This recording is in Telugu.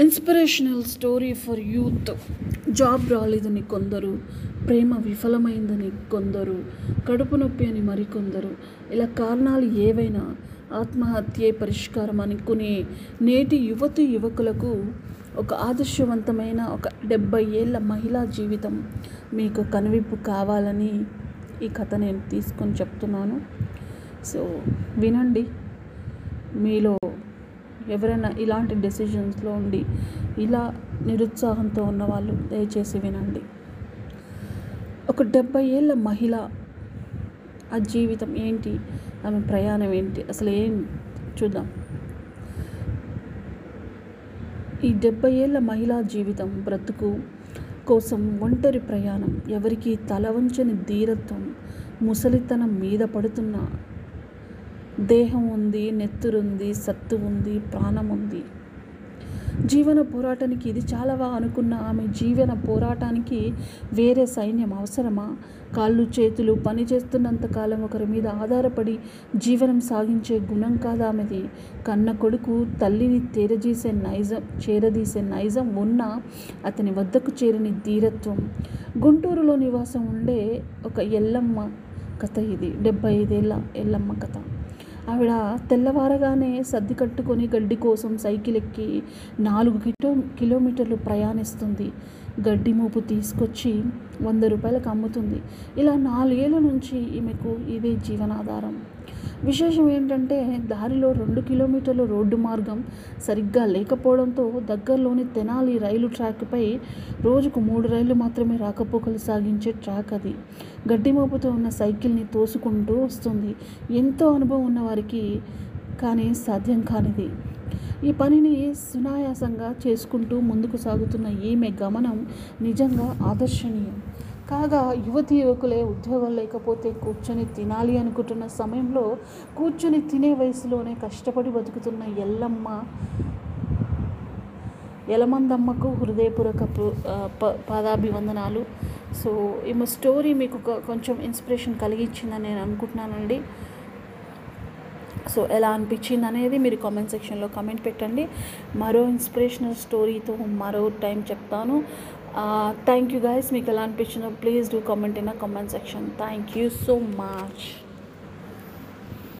Inspirational story for youth. Job రాలేదని కొందరు ప్రేమ విఫలమైందని కొందరు కడుపు నొప్పి అని మరికొందరు. ఇలా కారణాలు ఏవైనా ఆత్మహత్యే పరిష్కారం అనుకునే నేటి యువతి యువకులకు ఒక ఆదర్శవంతమైన ఒక డెబ్బై ఏళ్ళ మహిళా జీవితం మీకు కనువిప్పు కావాలని ఈ కథ నేను తీసుకొని చెప్తున్నాను. సో వినండి. మీలో ఎవరైనా ఇలాంటి డెసిషన్స్లో ఉండి ఇలా నిరుత్సాహంతో ఉన్నవాళ్ళు దయచేసి వినండి. ఒక డెబ్బై ఏళ్ళ మహిళ ఆ జీవితం ఏంటి? ఆమె ప్రయాణం ఏంటి? అసలు ఏం చూద్దాం. ఈ డెబ్బై ఏళ్ళ మహిళా జీవితం బ్రతుకు కోసం ఒంటరి ప్రయాణం ఎవరికి తలవంచని ధీరత్వం ముసలితనం మీద పడుతున్న దేహం ఉంది నెత్తురుంది సత్తు ఉంది ప్రాణం ఉంది జీవన పోరాటానికి ఇది చాలావా అనుకున్న ఆమె జీవన పోరాటానికి వేరే సైన్యం అవసరమా? కాళ్ళు చేతులు పని చేస్తున్నంత కాలం ఒకరి మీద ఆధారపడి జీవనం సాగించే గుణం కాదా ఆమెది. కన్న కొడుకు తల్లిని తేరజీసే నైజం చేరదీసే నైజం ఉన్నా అతని వద్దకు చేరని ధీరత్వం. గుంటూరులో నివాసం ఉండే ఒక ఎల్లమ్మ కథ ఇది. డెబ్బై ఐదేళ్ళ ఎల్లమ్మ కథ. ఆవిడ తెల్లవారగానే సర్ది కట్టుకొని గడ్డి కోసం సైకిల్ ఎక్కి నాలుగు కిలో కిలోమీటర్లు ప్రయాణిస్తుంది. గడ్డి మూపు తీసుకొచ్చి వంద రూపాయలకు అమ్ముతుంది. ఇలా నాలుగేళ్ళ నుంచి ఈమెకు ఇదే జీవనాధారం. విశేషం ఏంటంటే దారిలో రెండు కిలోమీటర్ల రోడ్డు మార్గం సరిగ్గా లేకపోవడంతో దగ్గరలోని తెనాలి రైలు ట్రాక్పై రోజుకు మూడు రైళ్ళు మాత్రమే రాకపోకలు సాగించే ట్రాక్ అది. గడ్డి మోపుతో ఉన్న సైకిల్ని తోసుకుంటూ వస్తుంది. ఎంతో అనుభవం ఉన్న వారికి కానీ సాధ్యం కానిది. ఈ పనిని సునాయాసంగా చేసుకుంటూ ముందుకు సాగుతున్న ఈమె గమనం నిజంగా ఆదర్శనీయం. కాగా యువతి యువకులే ఉద్యోగం లేకపోతే కూర్చొని తినాలి అనుకుంటున్న సమయంలో కూర్చొని తినే వయసులోనే కష్టపడి బతుకుతున్న ఎల్లమ్మ ఎలమందమ్మకు హృదయపూర్వక ప పాదాభివందనాలు. సో ఈమె స్టోరీ మీకు ఒక కొంచెం ఇన్స్పిరేషన్ కలిగించిందని నేను అనుకుంటున్నానండి. సో ఎలా అనిపించింది అనేది మీరు కామెంట్ సెక్షన్లో కామెంట్ పెట్టండి. మరో ఇన్స్పిరేషనల్ స్టోరీతో మరో టైం చెప్తాను. థ్యాంక్ యూ గైస్ మీకు ఎలా అనిపించిందో please do comment in comment section thank you so much